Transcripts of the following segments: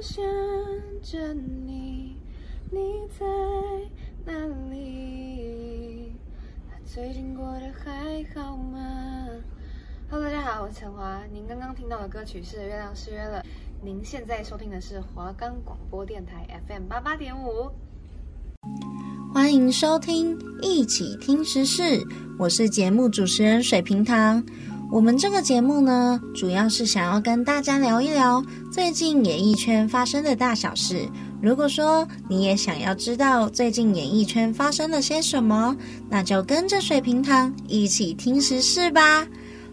想着你，你在哪里？最近过得还好吗？Hello，大家好，我是陈华。您刚刚听到的歌曲是《月亮失约了》。您现在收听的是华冈广播电台 FM 八八点五。欢迎收听一起听时事，我是节目主持人水瓶糖。我们这个节目呢，主要是想要跟大家聊一聊最近演艺圈发生的大小事。如果说你也想要知道最近演艺圈发生了些什么，那就跟着水瓶糖一起听时事吧。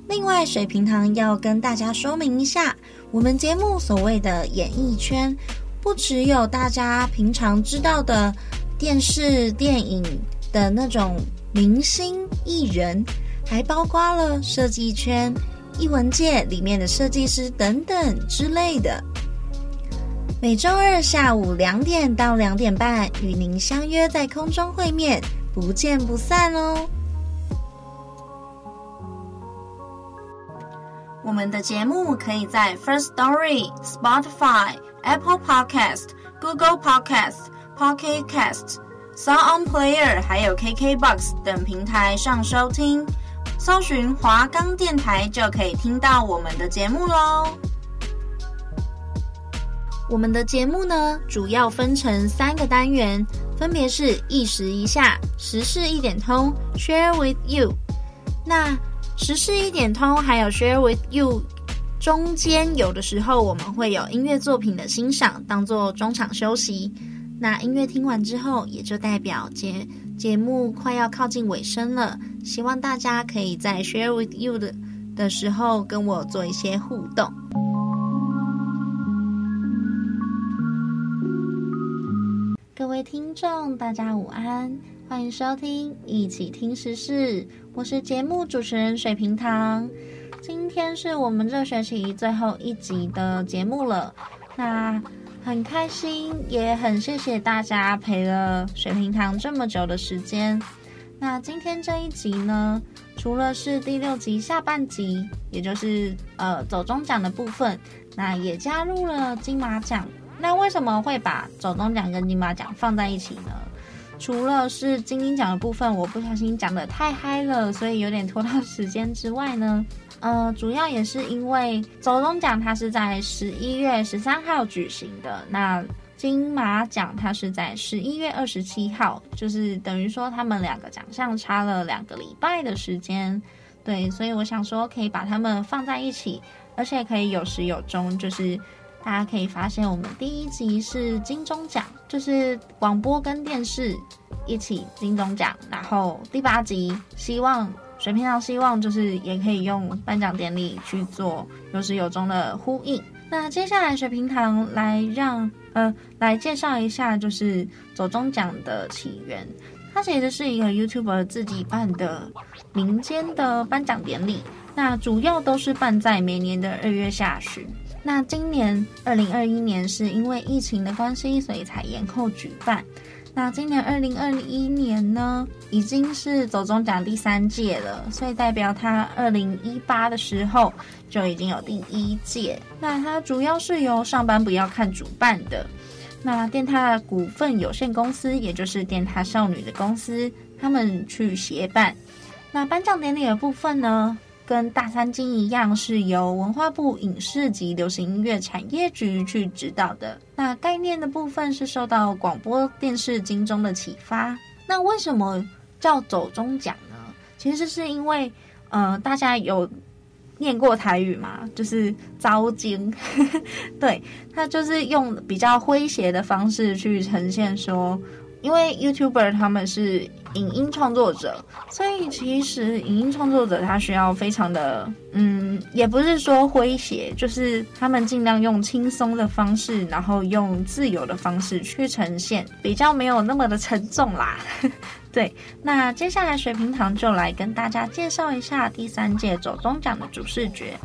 另外，水瓶糖要跟大家说明一下，我们节目所谓的演艺圈，不只有大家平常知道的。电视、电影的那种明星艺人，还包括了设计圈、艺文界里面的设计师等等之类的。每周二下午两点到两点半，与您相约在空中会面，不见不散哦。我们的节目可以在 First Story、Spotify、Apple Podcast、Google Podcast。Pocket Cast、Sound On Player 还有 KKBox 等平台上收听，搜寻华冈电台就可以听到我们的节目喽。我们的节目呢，主要分成三个单元，分别是一时一下、时事一点通、Share with You。那时事一点通还有 Share with You 中间，有的时候我们会有音乐作品的欣赏，当做中场休息。那音乐听完之后，也就代表节节目快要靠近尾声了。希望大家可以在 share with you 的的时候跟我做一些互动。各位听众，大家午安，欢迎收听一起听时事，我是节目主持人水瓶糖。今天是我们这学期最后一集的节目了。那很开心，也很谢谢大家陪了水瓶糖这么久的时间。那今天这一集呢，除了是第六集下半集，也就是呃走中奖的部分，那也加入了金马奖。那为什么会把走中奖跟金马奖放在一起呢？除了是金鹰奖的部分，我不小心讲得太嗨了，所以有点拖到时间之外呢。呃，主要也是因为走钟奖它是在十一月十三号举行的，那金马奖它是在十一月二十七号，就是等于说他们两个奖项差了两个礼拜的时间，对，所以我想说可以把它们放在一起，而且可以有始有终，就是大家可以发现我们第一集是金钟奖，就是广播跟电视一起金钟奖，然后第八集希望。水瓶糖希望就是也可以用颁奖典礼去做有始有终的呼应。那接下来水瓶堂来让呃来介绍一下，就是走钟奖的起源。它其实是一个 YouTuber 自己办的民间的颁奖典礼。那主要都是办在每年的二月下旬。那今年二零二一年是因为疫情的关系，所以才延后举办。那今年二零二一年呢，已经是走中奖第三届了，所以代表他二零一八的时候就已经有第一届。那它主要是由上班不要看主办的，那电塔股份有限公司，也就是电塔少女的公司，他们去协办。那颁奖典礼的部分呢，跟大三金一样，是由文化部影视及流行音乐产业局去指导的。那概念的部分是受到广播电视金钟的启发。那为什么叫走钟奖呢？其实是因为，呃，大家有念过台语嘛，就是招金，对，他就是用比较诙谐的方式去呈现说。因为 YouTuber 他们是影音创作者，所以其实影音创作者他需要非常的，嗯，也不是说诙谐，就是他们尽量用轻松的方式，然后用自由的方式去呈现，比较没有那么的沉重啦。对，那接下来水瓶堂就来跟大家介绍一下第三届走中奖的主视觉。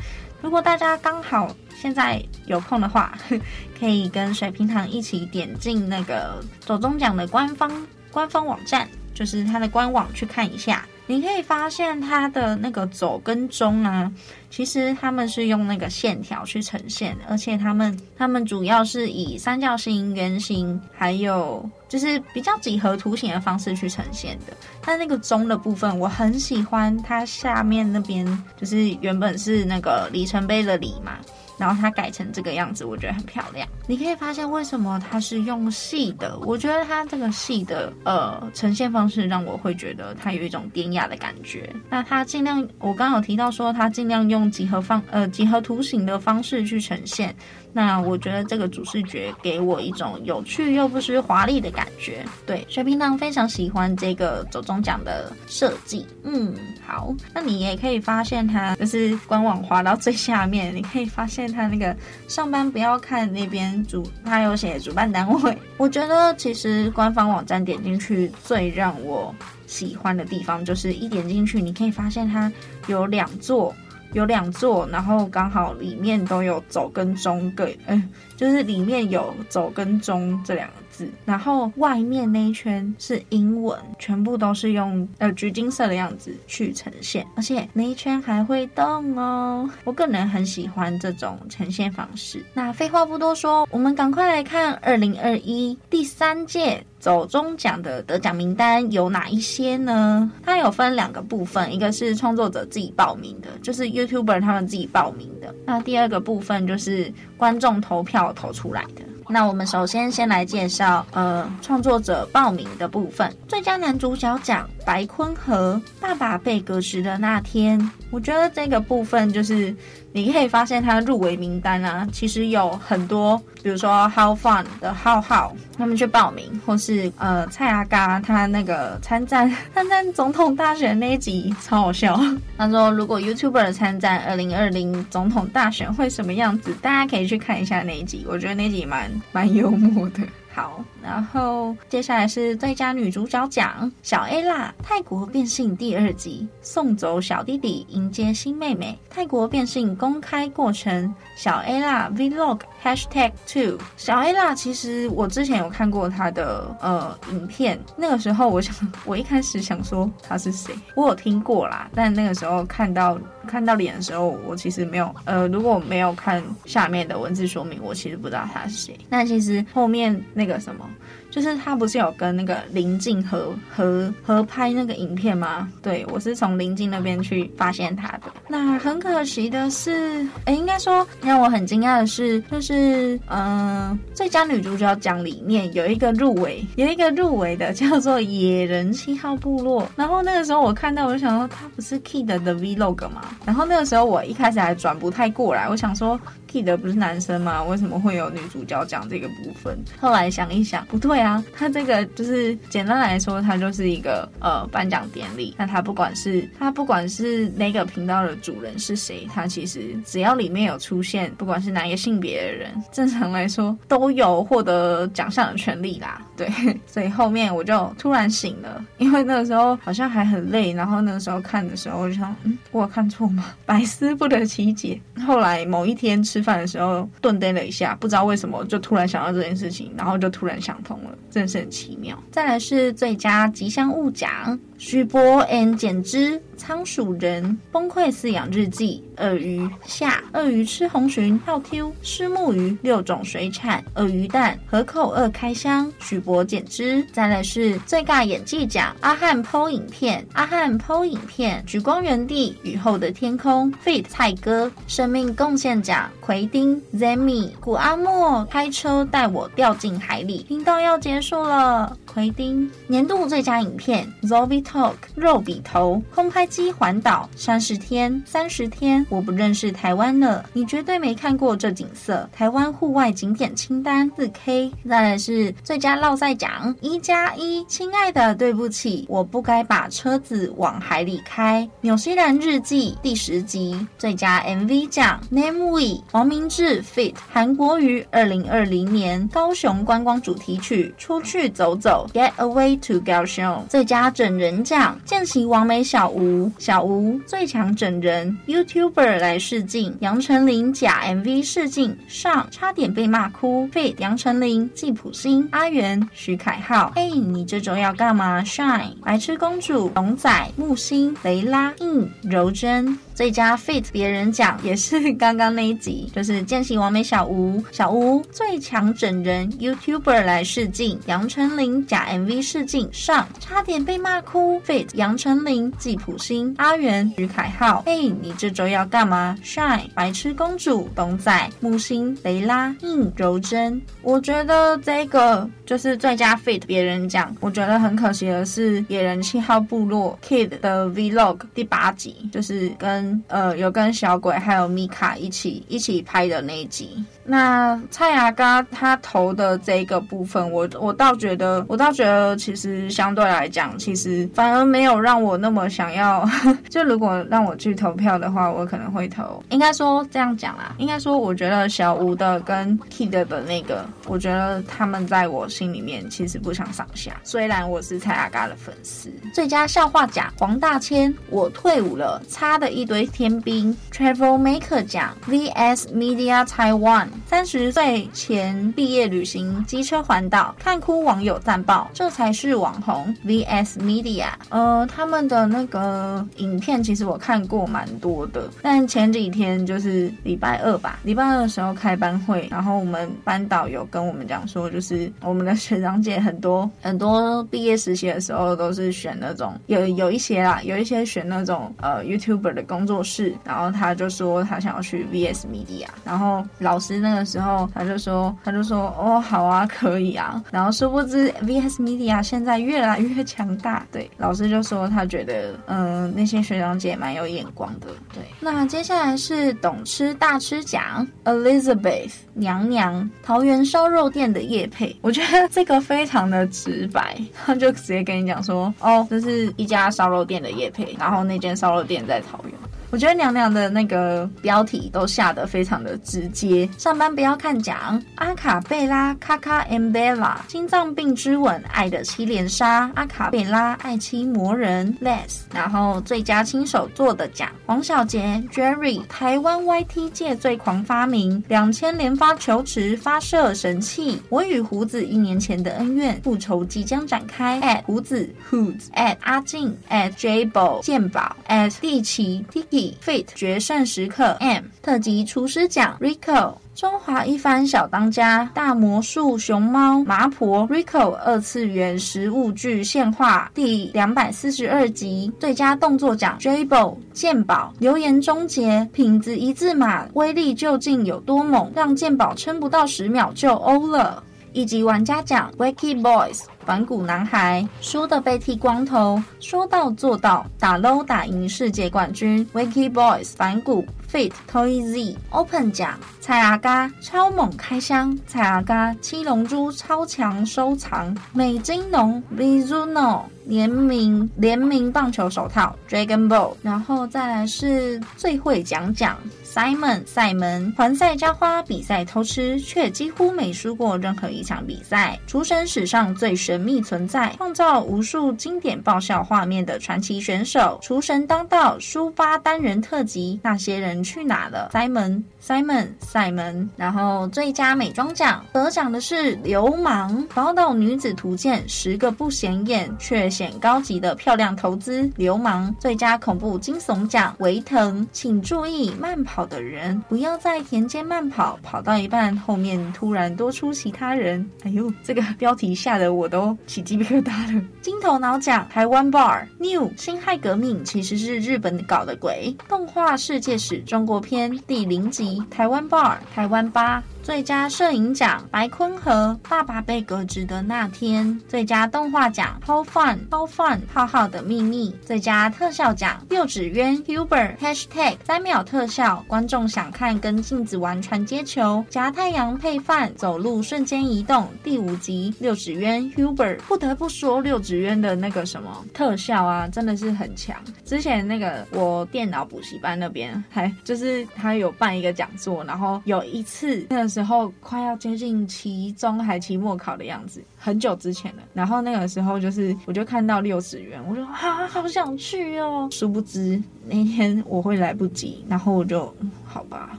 如果大家刚好现在有空的话，可以跟水瓶糖一起点进那个左中奖的官方官方网站，就是它的官网去看一下。你可以发现它的那个走跟中啊，其实他们是用那个线条去呈现的，而且他们他们主要是以三角形、圆形，还有就是比较几何图形的方式去呈现的。但那个中的部分，我很喜欢，它下面那边就是原本是那个里程碑的里嘛。然后它改成这个样子，我觉得很漂亮。你可以发现为什么它是用细的？我觉得它这个细的呃呈现方式让我会觉得它有一种典雅的感觉。那它尽量，我刚刚有提到说它尽量用几何方呃几何图形的方式去呈现。那我觉得这个主视觉给我一种有趣又不失华丽的感觉。对，水瓶堂非常喜欢这个走中奖的设计。嗯，好，那你也可以发现它就是官网滑到最下面，你可以发现它那个上班不要看那边主，它有写主办单位。我觉得其实官方网站点进去最让我喜欢的地方就是一点进去，你可以发现它有两座。有两座，然后刚好里面都有走跟中各，嗯，就是里面有走跟中这两个然后外面那一圈是英文，全部都是用呃橘金色的样子去呈现，而且那一圈还会动哦。我个人很喜欢这种呈现方式。那废话不多说，我们赶快来看二零二一第三届。走中奖的得奖名单有哪一些呢？它有分两个部分，一个是创作者自己报名的，就是 YouTuber 他们自己报名的。那第二个部分就是观众投票投出来的。那我们首先先来介绍，呃，创作者报名的部分。最佳男主角奖白坤和《爸爸被革职的那天》，我觉得这个部分就是。你可以发现他入围名单啊，其实有很多，比如说 How Fun 的浩浩他们去报名，或是呃蔡阿嘎他那个参战 参战总统大选那一集超好笑。他说如果 YouTuber 参战二零二零总统大选会什么样子，大家可以去看一下那一集，我觉得那集蛮蛮幽默的。好，然后接下来是最佳女主角奖，小 A 啦，泰国变性第二集，送走小弟弟，迎接新妹妹。泰国变性公开过程，小 A 啦 Vlog Hashtag Two。小黑啦，其实我之前有看过他的呃影片，那个时候我想，我一开始想说他是谁，我有听过啦，但那个时候看到看到脸的时候，我其实没有呃，如果没有看下面的文字说明，我其实不知道他是谁。那其实后面。那个什么，就是他不是有跟那个林静合合合拍那个影片吗？对，我是从林静那边去发现他的。那很可惜的是，哎，应该说让我很惊讶的是，就是嗯、最佳女主角奖里面有一个入围，有一个入围的叫做野人七号部落。然后那个时候我看到，我就想说他不是 Kid 的 Vlog 吗？然后那个时候我一开始还转不太过来，我想说。Kid 不是男生吗？为什么会有女主角讲这个部分？后来想一想，不对啊，他这个就是简单来说，他就是一个呃颁奖典礼。那他不管是他不管是哪个频道的主人是谁，他其实只要里面有出现，不管是哪一个性别的人，正常来说都有获得奖项的权利啦。对，所以后面我就突然醒了，因为那个时候好像还很累，然后那个时候看的时候，我就想，嗯，我有看错吗？百思不得其解。后来某一天吃。饭的时候顿呆了一下，不知道为什么就突然想到这件事情，然后就突然想通了，真的是很奇妙。再来是最佳吉祥物奖，许博 and 简之仓鼠人崩溃饲养日记，鳄鱼下鳄鱼吃红鲟，跳 Q 虱目鱼六种水产，鳄鱼蛋河口二开箱，许博简之。再来是最尬演技奖，阿汉 PO 影片，阿汉 PO 影片，莒光原地雨后的天空 fit 蔡哥生命贡献奖。奎丁、Zemi、古阿莫开车带我掉进海里，频道要结束了。奎丁年度最佳影片：Zombie Talk 肉笔头空拍机环岛三十天三十天，我不认识台湾了，你绝对没看过这景色。台湾户外景点清单四 K，再来是最佳绕赛奖一加一，亲爱的对不起，我不该把车子往海里开。纽西兰日记第十集最佳 MV 奖 Name We。黄明志，Fit 韩国瑜，二零二零年高雄观光主题曲《出去走走》，Get Away to 高雄。最佳整人讲，见习王美小吴，小吴最强整人 YouTuber 来试镜，杨丞琳假 MV 试镜上，差点被骂哭。fit 杨丞琳、季普星、阿元、徐凯浩。嘿，你这周要干嘛？Shine，白痴公主，龙仔、木星、雷拉、印、柔真。最佳 fit 别人奖也是刚刚那一集，就是见习完美小吴，小吴最强整人 YouTuber 来试镜，杨丞琳假 MV 试镜上，差点被骂哭。fit 杨丞琳、季普星、阿元、徐凯浩。嘿，你这周要干嘛？Shine，白痴公主，董仔、木星、雷拉、印、柔真。我觉得这个就是最佳 fit，别人奖，我觉得很可惜的是，野人七号部落 Kid 的 Vlog 第八集，就是跟。呃，有跟小鬼还有米卡一起一起拍的那一集。那蔡阿嘎他投的这个部分，我我倒觉得，我倒觉得其实相对来讲，其实反而没有让我那么想要。就如果让我去投票的话，我可能会投。应该说这样讲啦，应该说我觉得小吴的跟 Kid 的那个，我觉得他们在我心里面其实不相上下。虽然我是蔡阿嘎的粉丝。最佳笑话奖黄大千，我退伍了，差的一堆天兵。Travel Maker 奖 VS Media Taiwan。三十岁前毕业旅行机车环岛，看哭网友赞爆，这才是网红。VS Media，呃，他们的那个影片其实我看过蛮多的，但前几天就是礼拜二吧，礼拜二的时候开班会，然后我们班导有跟我们讲说，就是我们的学长姐很多 很多毕业实习的时候都是选那种有有一些啦，有一些选那种呃 YouTuber 的工作室，然后他就说他想要去 VS Media，然后老师呢。那个时候他就说，他就说，哦，好啊，可以啊。然后殊不知，VS Media 现在越来越强大。对，老师就说他觉得，嗯、那些学长姐蛮有眼光的。对，那接下来是懂吃大吃奖，Elizabeth 娘娘桃园烧肉店的叶配，我觉得这个非常的直白，他就直接跟你讲说，哦，这是一家烧肉店的叶配，然后那间烧肉店在桃园。我觉得娘娘的那个标题都下得非常的直接。上班不要看奖，阿卡贝拉卡卡 Ambella 心脏病之吻，爱的七连杀，阿卡贝拉爱妻魔人 Less，然后最佳亲手做的奖，黄小杰 Jerry 台湾 YT 界最狂发明，两千连发球池发射神器，我与胡子一年前的恩怨复仇即将展开。at 胡子 Hoods at 阿静 at Jable，健宝 at 地奇 Tiki。Fate 决胜时刻 M 特级厨师奖 Rico 中华一番小当家大魔术熊猫麻婆 Rico 二次元食物剧现化第两百四十二集最佳动作奖 Jable 健宝留言终结品质一字马威力究竟有多猛让鉴宝撑不到十秒就欧了。一级玩家奖 Wacky Boys 反骨男孩输的被剃光头，说到做到，打 low 打赢世界冠军。Wiki Boys 反骨，Fit Toyz Open 奖蔡阿嘎超猛开箱，蔡阿嘎七龙珠超强收藏。美金龙 Vizuno 联名联名棒球手套 Dragon Ball，然后再来是最会讲讲 Simon 赛门环赛浇花比赛偷吃，却几乎没输过任何一场比赛。厨神史上最神。神秘存在，创造无数经典爆笑画面的传奇选手，厨神当道，书发单人特辑，那些人去哪了？Simon。Simon 赛门，然后最佳美妆奖得奖的是流氓宝岛女子图鉴，十个不显眼却显高级的漂亮投资。流氓最佳恐怖惊悚奖维腾，请注意慢跑的人不要在田间慢跑，跑到一半后面突然多出其他人。哎呦，这个标题吓得我都起鸡皮疙瘩了。金头脑奖台湾 Bar New 辛亥革命其实是日本搞的鬼，动画世界史中国篇第零集。台湾 bar，台湾吧。最佳摄影奖白坤和爸爸被革职的那天。最佳动画奖 How Fun How Fun 浩浩的秘密。最佳特效奖六指渊 Huber Hashtag 三秒特效，观众想看跟镜子玩传接球夹太阳配饭走路瞬间移动。第五集六指渊 Huber 不得不说六指渊的那个什么特效啊，真的是很强。之前那个我电脑补习班那边还就是他有办一个讲座，然后有一次那个。时候快要接近期中还期末考的样子，很久之前了。然后那个时候就是，我就看到六子渊，我就啊，好想去哦。殊不知那天我会来不及，然后我就好吧。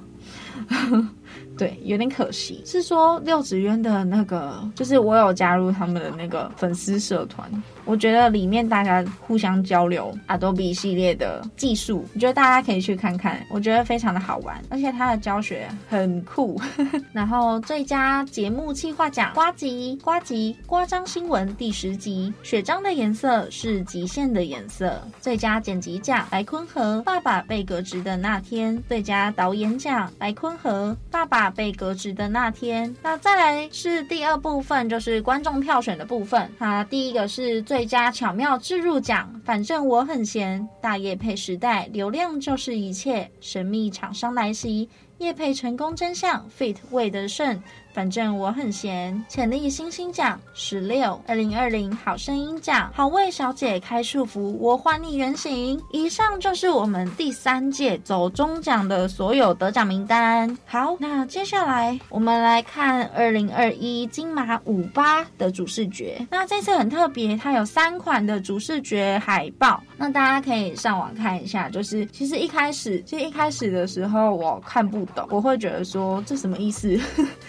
对，有点可惜。是说六子渊的那个，就是我有加入他们的那个粉丝社团。我觉得里面大家互相交流 Adobe 系列的技术，我觉得大家可以去看看，我觉得非常的好玩，而且它的教学很酷。然后最佳节目企划奖，呱吉呱吉呱张新闻第十集，血章的颜色是极限的颜色。最佳剪辑奖，白坤和爸爸被革职的那天。最佳导演奖，白坤和爸爸被革职的那天。那再来是第二部分，就是观众票选的部分。它第一个是。最佳巧妙置入奖，反正我很闲。大叶配时代，流量就是一切。神秘厂商来袭，叶配成功真相。Fit 魏德胜。反正我很闲，潜力新星奖十六，二零二零好声音奖，好味小姐开束缚，我还你原形。以上就是我们第三届走中奖的所有得奖名单。好，那接下来我们来看二零二一金马五八的主视觉。那这次很特别，它有三款的主视觉海报。那大家可以上网看一下，就是其实一开始，其实一开始的时候我看不懂，我会觉得说这什么意思？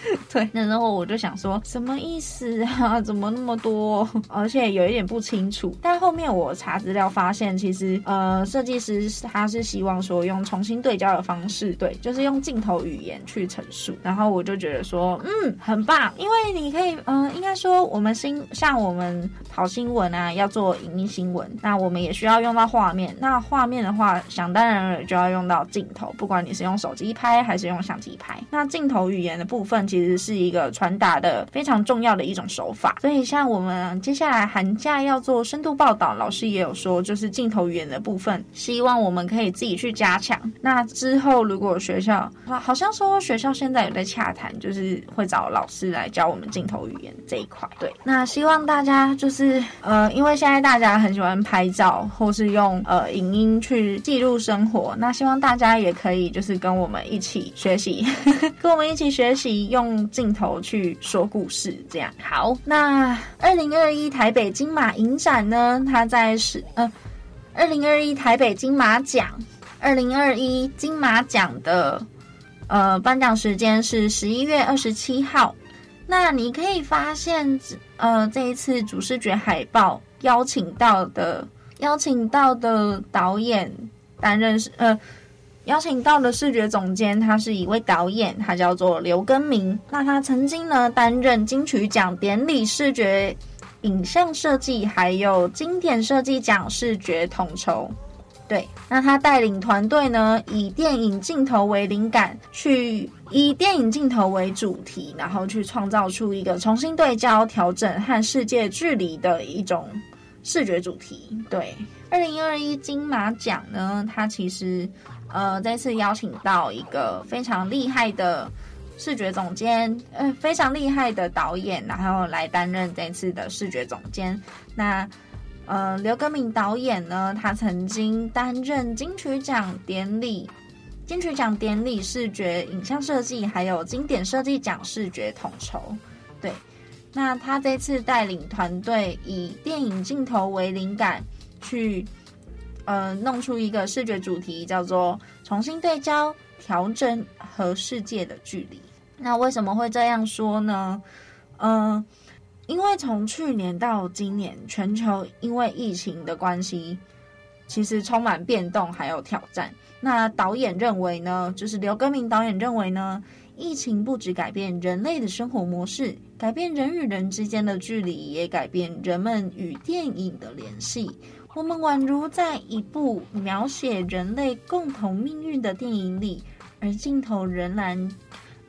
对，那然后我就想说，什么意思啊？怎么那么多？而且有一点不清楚。但后面我查资料发现，其实呃，设计师他是希望说用重新对焦的方式，对，就是用镜头语言去陈述。然后我就觉得说，嗯，很棒，因为你可以，嗯、应该说我们新像我们跑新闻啊，要做影音新闻，那我们也需要用到画面。那画面的话，想当然了就要用到镜头，不管你是用手机拍还是用相机拍。那镜头语言的部分，其实是一个传达的非常重要的一种手法，所以像我们接下来寒假要做深度报道，老师也有说，就是镜头语言的部分，希望我们可以自己去加强。那之后如果学校，好像说学校现在有在洽谈，就是会找老师来教我们镜头语言这一块。对，那希望大家就是呃，因为现在大家很喜欢拍照，或是用呃影音去记录生活，那希望大家也可以就是跟我们一起学习，跟我们一起学习用用镜头。去说故事，这样好。那二零二一台北金马影展呢？它在是呃，二零二一台北金马奖，二零二一金马奖的呃颁奖时间是十一月二十七号。那你可以发现，呃，这一次主视觉海报邀请到的邀请到的导演担任是呃。邀请到的视觉总监，他是一位导演，他叫做刘根明。那他曾经呢担任金曲奖典礼视觉影像设计，还有经典设计奖视觉统筹。对，那他带领团队呢，以电影镜头为灵感，去以电影镜头为主题，然后去创造出一个重新对焦、调整和世界距离的一种视觉主题。对，二零二一金马奖呢，它其实。呃，这次邀请到一个非常厉害的视觉总监，呃，非常厉害的导演，然后来担任这次的视觉总监。那，呃，刘根敏导演呢，他曾经担任金曲奖典礼、金曲奖典礼视觉影像设计，还有经典设计奖视觉统筹。对，那他这次带领团队以电影镜头为灵感去。呃，弄出一个视觉主题，叫做“重新对焦、调整和世界的距离”。那为什么会这样说呢？嗯、呃，因为从去年到今年，全球因为疫情的关系，其实充满变动还有挑战。那导演认为呢，就是刘根明导演认为呢，疫情不止改变人类的生活模式，改变人与人之间的距离，也改变人们与电影的联系。我们宛如在一部描写人类共同命运的电影里，而镜头仍然，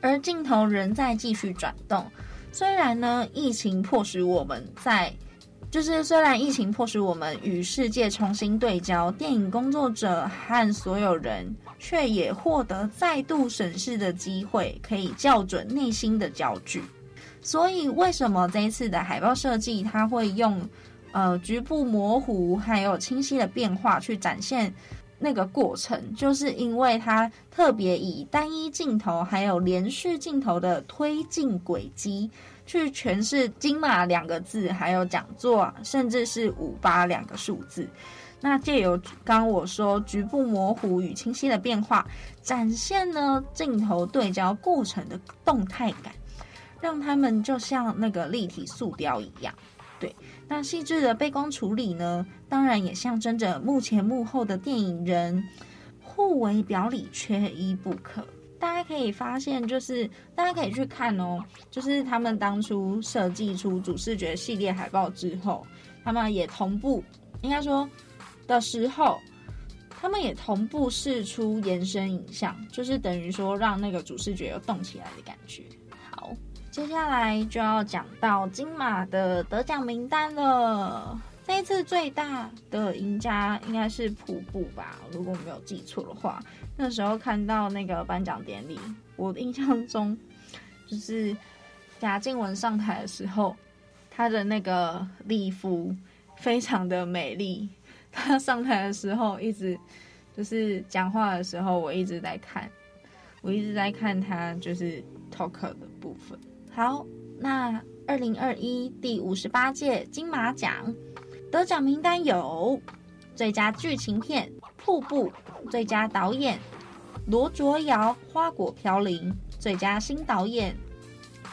而镜头仍在继续转动。虽然呢，疫情迫使我们在，就是虽然疫情迫使我们与世界重新对焦，电影工作者和所有人却也获得再度审视的机会，可以校准内心的焦距。所以，为什么这一次的海报设计，它会用？呃，局部模糊还有清晰的变化，去展现那个过程，就是因为它特别以单一镜头还有连续镜头的推进轨迹去诠释“金马”两个字，还有讲座，甚至是五八两个数字。那借由刚刚我说局部模糊与清晰的变化，展现呢镜头对焦过程的动态感，让他们就像那个立体塑雕一样。对，那细致的背光处理呢，当然也象征着幕前幕后的电影人互为表里，缺一不可。大家可以发现，就是大家可以去看哦，就是他们当初设计出主视觉系列海报之后，他们也同步，应该说。的时候，他们也同步释出延伸影像，就是等于说让那个主视觉又动起来的感觉。接下来就要讲到金马的得奖名单了。这一次最大的赢家应该是瀑布吧，如果没有记错的话。那时候看到那个颁奖典礼，我印象中就是贾静雯上台的时候，她的那个礼服非常的美丽。她上台的时候，一直就是讲话的时候，我一直在看，我一直在看她就是 talk 的部分。好，那二零二一第五十八届金马奖得奖名单有：最佳剧情片《瀑布》，最佳导演罗卓瑶《花果飘零》，最佳新导演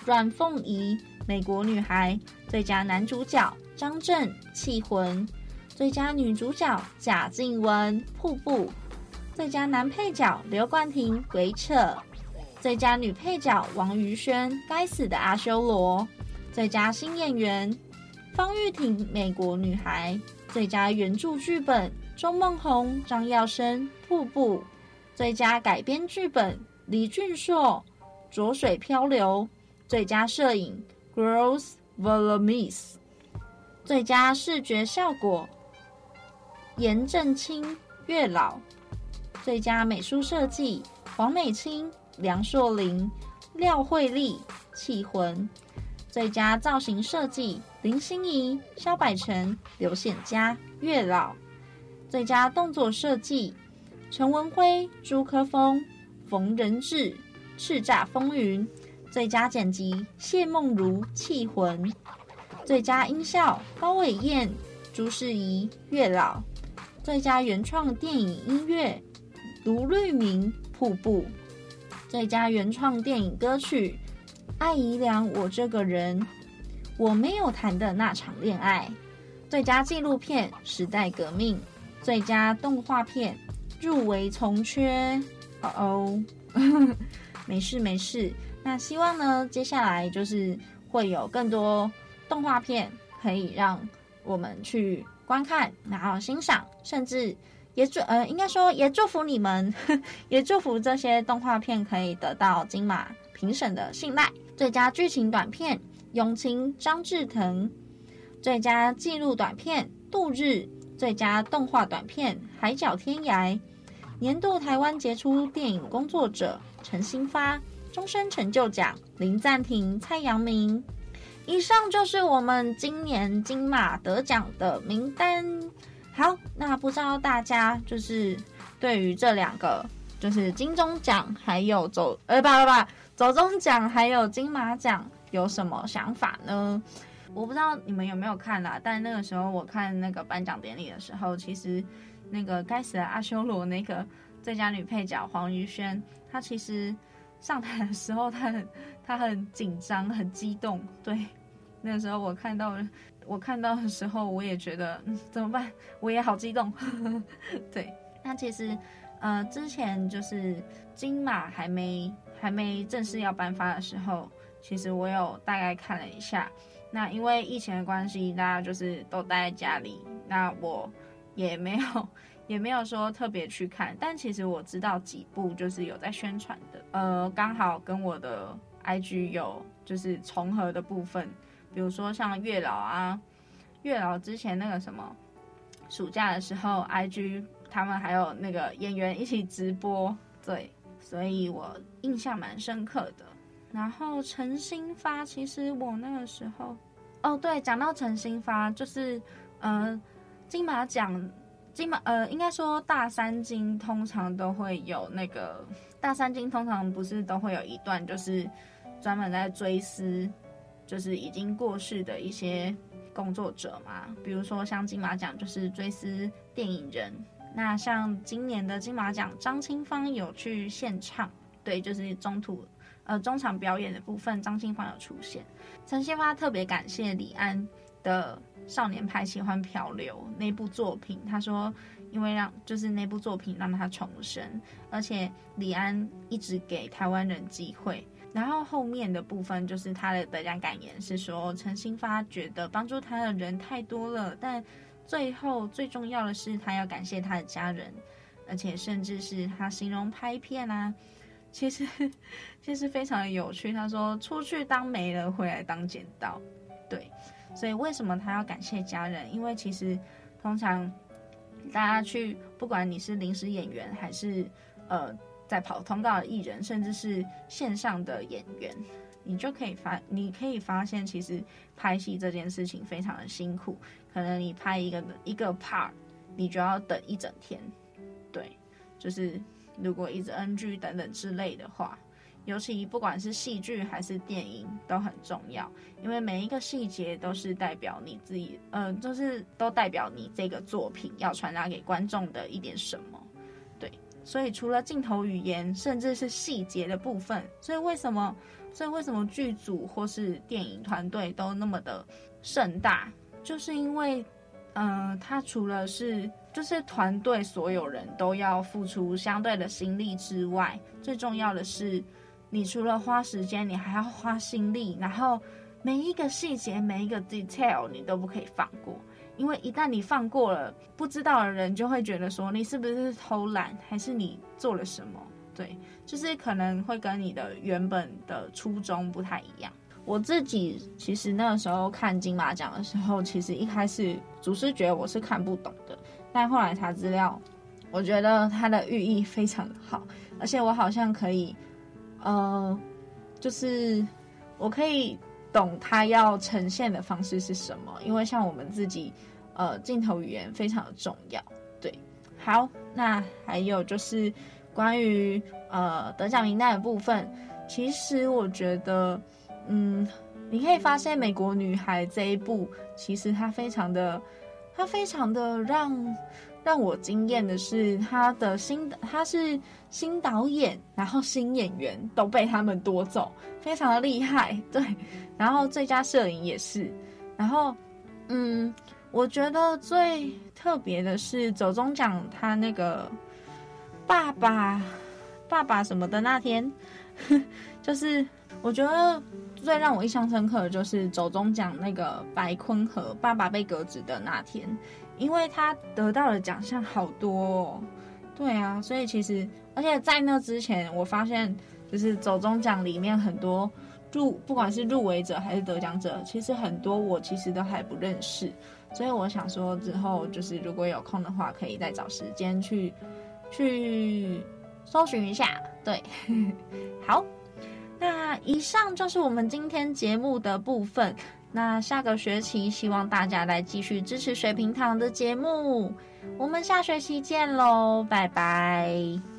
阮凤仪《美国女孩》，最佳男主角张震《缉魂》。最佳女主角贾静雯，《瀑布》；最佳男配角刘冠廷，《鬼扯》；最佳女配角王瑜萱，《该死的阿修罗》；最佳新演员方玉婷，《美国女孩》；最佳原著剧本钟孟宏、张耀生，《瀑布》；最佳改编剧本李俊硕，《浊水漂流》；最佳摄影 Girls Volumes；最佳视觉效果。颜正清，月老；最佳美术设计黄美清、梁硕林、廖慧丽；缉魂；最佳造型设计林心怡、萧百成、刘显佳；月老；最佳动作设计陈文辉、朱科峰、冯仁志；叱咤风云；最佳剪辑谢梦如；缉魂；最佳音效高伟燕、朱世仪；月老。最佳原创电影音乐，卢瑞铭《瀑布》；最佳原创电影歌曲，爱姨娘《我这个人》；我没有谈的那场恋爱；最佳纪录片《时代革命》；最佳动画片入围从缺。哦哦，没事没事。那希望呢，接下来就是会有更多动画片可以让我们去。观看，然后欣赏，甚至也祝呃，应该说也祝福你们，也祝福这些动画片可以得到金马评审的信赖。最佳剧情短片《勇情》张志腾，最佳纪录短片《度日》，最佳动画短片《海角天涯》，年度台湾杰出电影工作者陈新发，终身成就奖林暂停、蔡阳明。以上就是我们今年金马得奖的名单。好，那不知道大家就是对于这两个，就是金钟奖还有走呃，不不不，走钟奖还有金马奖有什么想法呢？我不知道你们有没有看啦，但那个时候我看那个颁奖典礼的时候，其实那个该死的阿修罗那个最佳女配角黄瑜萱，她其实。上台的时候，她很她很紧张，很激动。对，那个时候我看到我看到的时候，我也觉得，嗯，怎么办？我也好激动。对，那其实，呃，之前就是金马还没还没正式要颁发的时候，其实我有大概看了一下。那因为疫情的关系，大家就是都待在家里，那我也没有。也没有说特别去看，但其实我知道几部就是有在宣传的，呃，刚好跟我的 IG 有就是重合的部分，比如说像月老啊，月老之前那个什么暑假的时候，IG 他们还有那个演员一起直播，对，所以我印象蛮深刻的。然后陈新发，其实我那个时候，哦对，讲到陈新发，就是呃金马奖。金马呃，应该说大三金通常都会有那个大三金通常不是都会有一段就是专门在追思，就是已经过世的一些工作者嘛。比如说像金马奖就是追思电影人，那像今年的金马奖张清芳有去现场，对，就是中途呃中场表演的部分张清芳有出现。陈新发特别感谢李安的。少年派喜欢漂流那部作品，他说，因为让就是那部作品让他重生，而且李安一直给台湾人机会。然后后面的部分就是他的得奖感言是说，陈新发觉得帮助他的人太多了，但最后最重要的是他要感谢他的家人，而且甚至是他形容拍片啊，其实其实非常的有趣。他说出去当媒人，回来当捡到，对。所以为什么他要感谢家人？因为其实通常大家去，不管你是临时演员，还是呃在跑通告的艺人，甚至是线上的演员，你就可以发，你可以发现，其实拍戏这件事情非常的辛苦。可能你拍一个一个 part，你就要等一整天。对，就是如果一直 NG 等等之类的话。尤其不管是戏剧还是电影都很重要，因为每一个细节都是代表你自己，呃，就是都代表你这个作品要传达给观众的一点什么。所以除了镜头语言，甚至是细节的部分，所以为什么，所以为什么剧组或是电影团队都那么的盛大，就是因为，嗯、呃，它除了是就是团队所有人都要付出相对的心力之外，最重要的是。你除了花时间，你还要花心力，然后每一个细节、每一个 detail 你都不可以放过，因为一旦你放过了，不知道的人就会觉得说你是不是偷懒，还是你做了什么？对，就是可能会跟你的原本的初衷不太一样。我自己其实那个时候看金马奖的时候，其实一开始主视觉得我是看不懂的，但后来查资料，我觉得它的寓意非常的好，而且我好像可以。呃，就是我可以懂它要呈现的方式是什么，因为像我们自己，呃，镜头语言非常的重要。对，好，那还有就是关于呃得奖名单的部分，其实我觉得，嗯，你可以发现《美国女孩》这一部，其实它非常的，它非常的让。让我惊艳的是，他的新他是新导演，然后新演员都被他们夺走，非常的厉害。对，然后最佳摄影也是。然后，嗯，我觉得最特别的是走中奖，他那个爸爸爸爸什么的那天，就是我觉得最让我印象深刻的就是走中奖那个白坤和爸爸被革职的那天。因为他得到的奖项好多哦，对啊，所以其实，而且在那之前，我发现就是走中奖里面很多入，不管是入围者还是得奖者，其实很多我其实都还不认识，所以我想说之后就是如果有空的话，可以再找时间去去搜寻一下。对，好，那以上就是我们今天节目的部分。那下个学期，希望大家来继续支持水瓶堂的节目。我们下学期见喽，拜拜。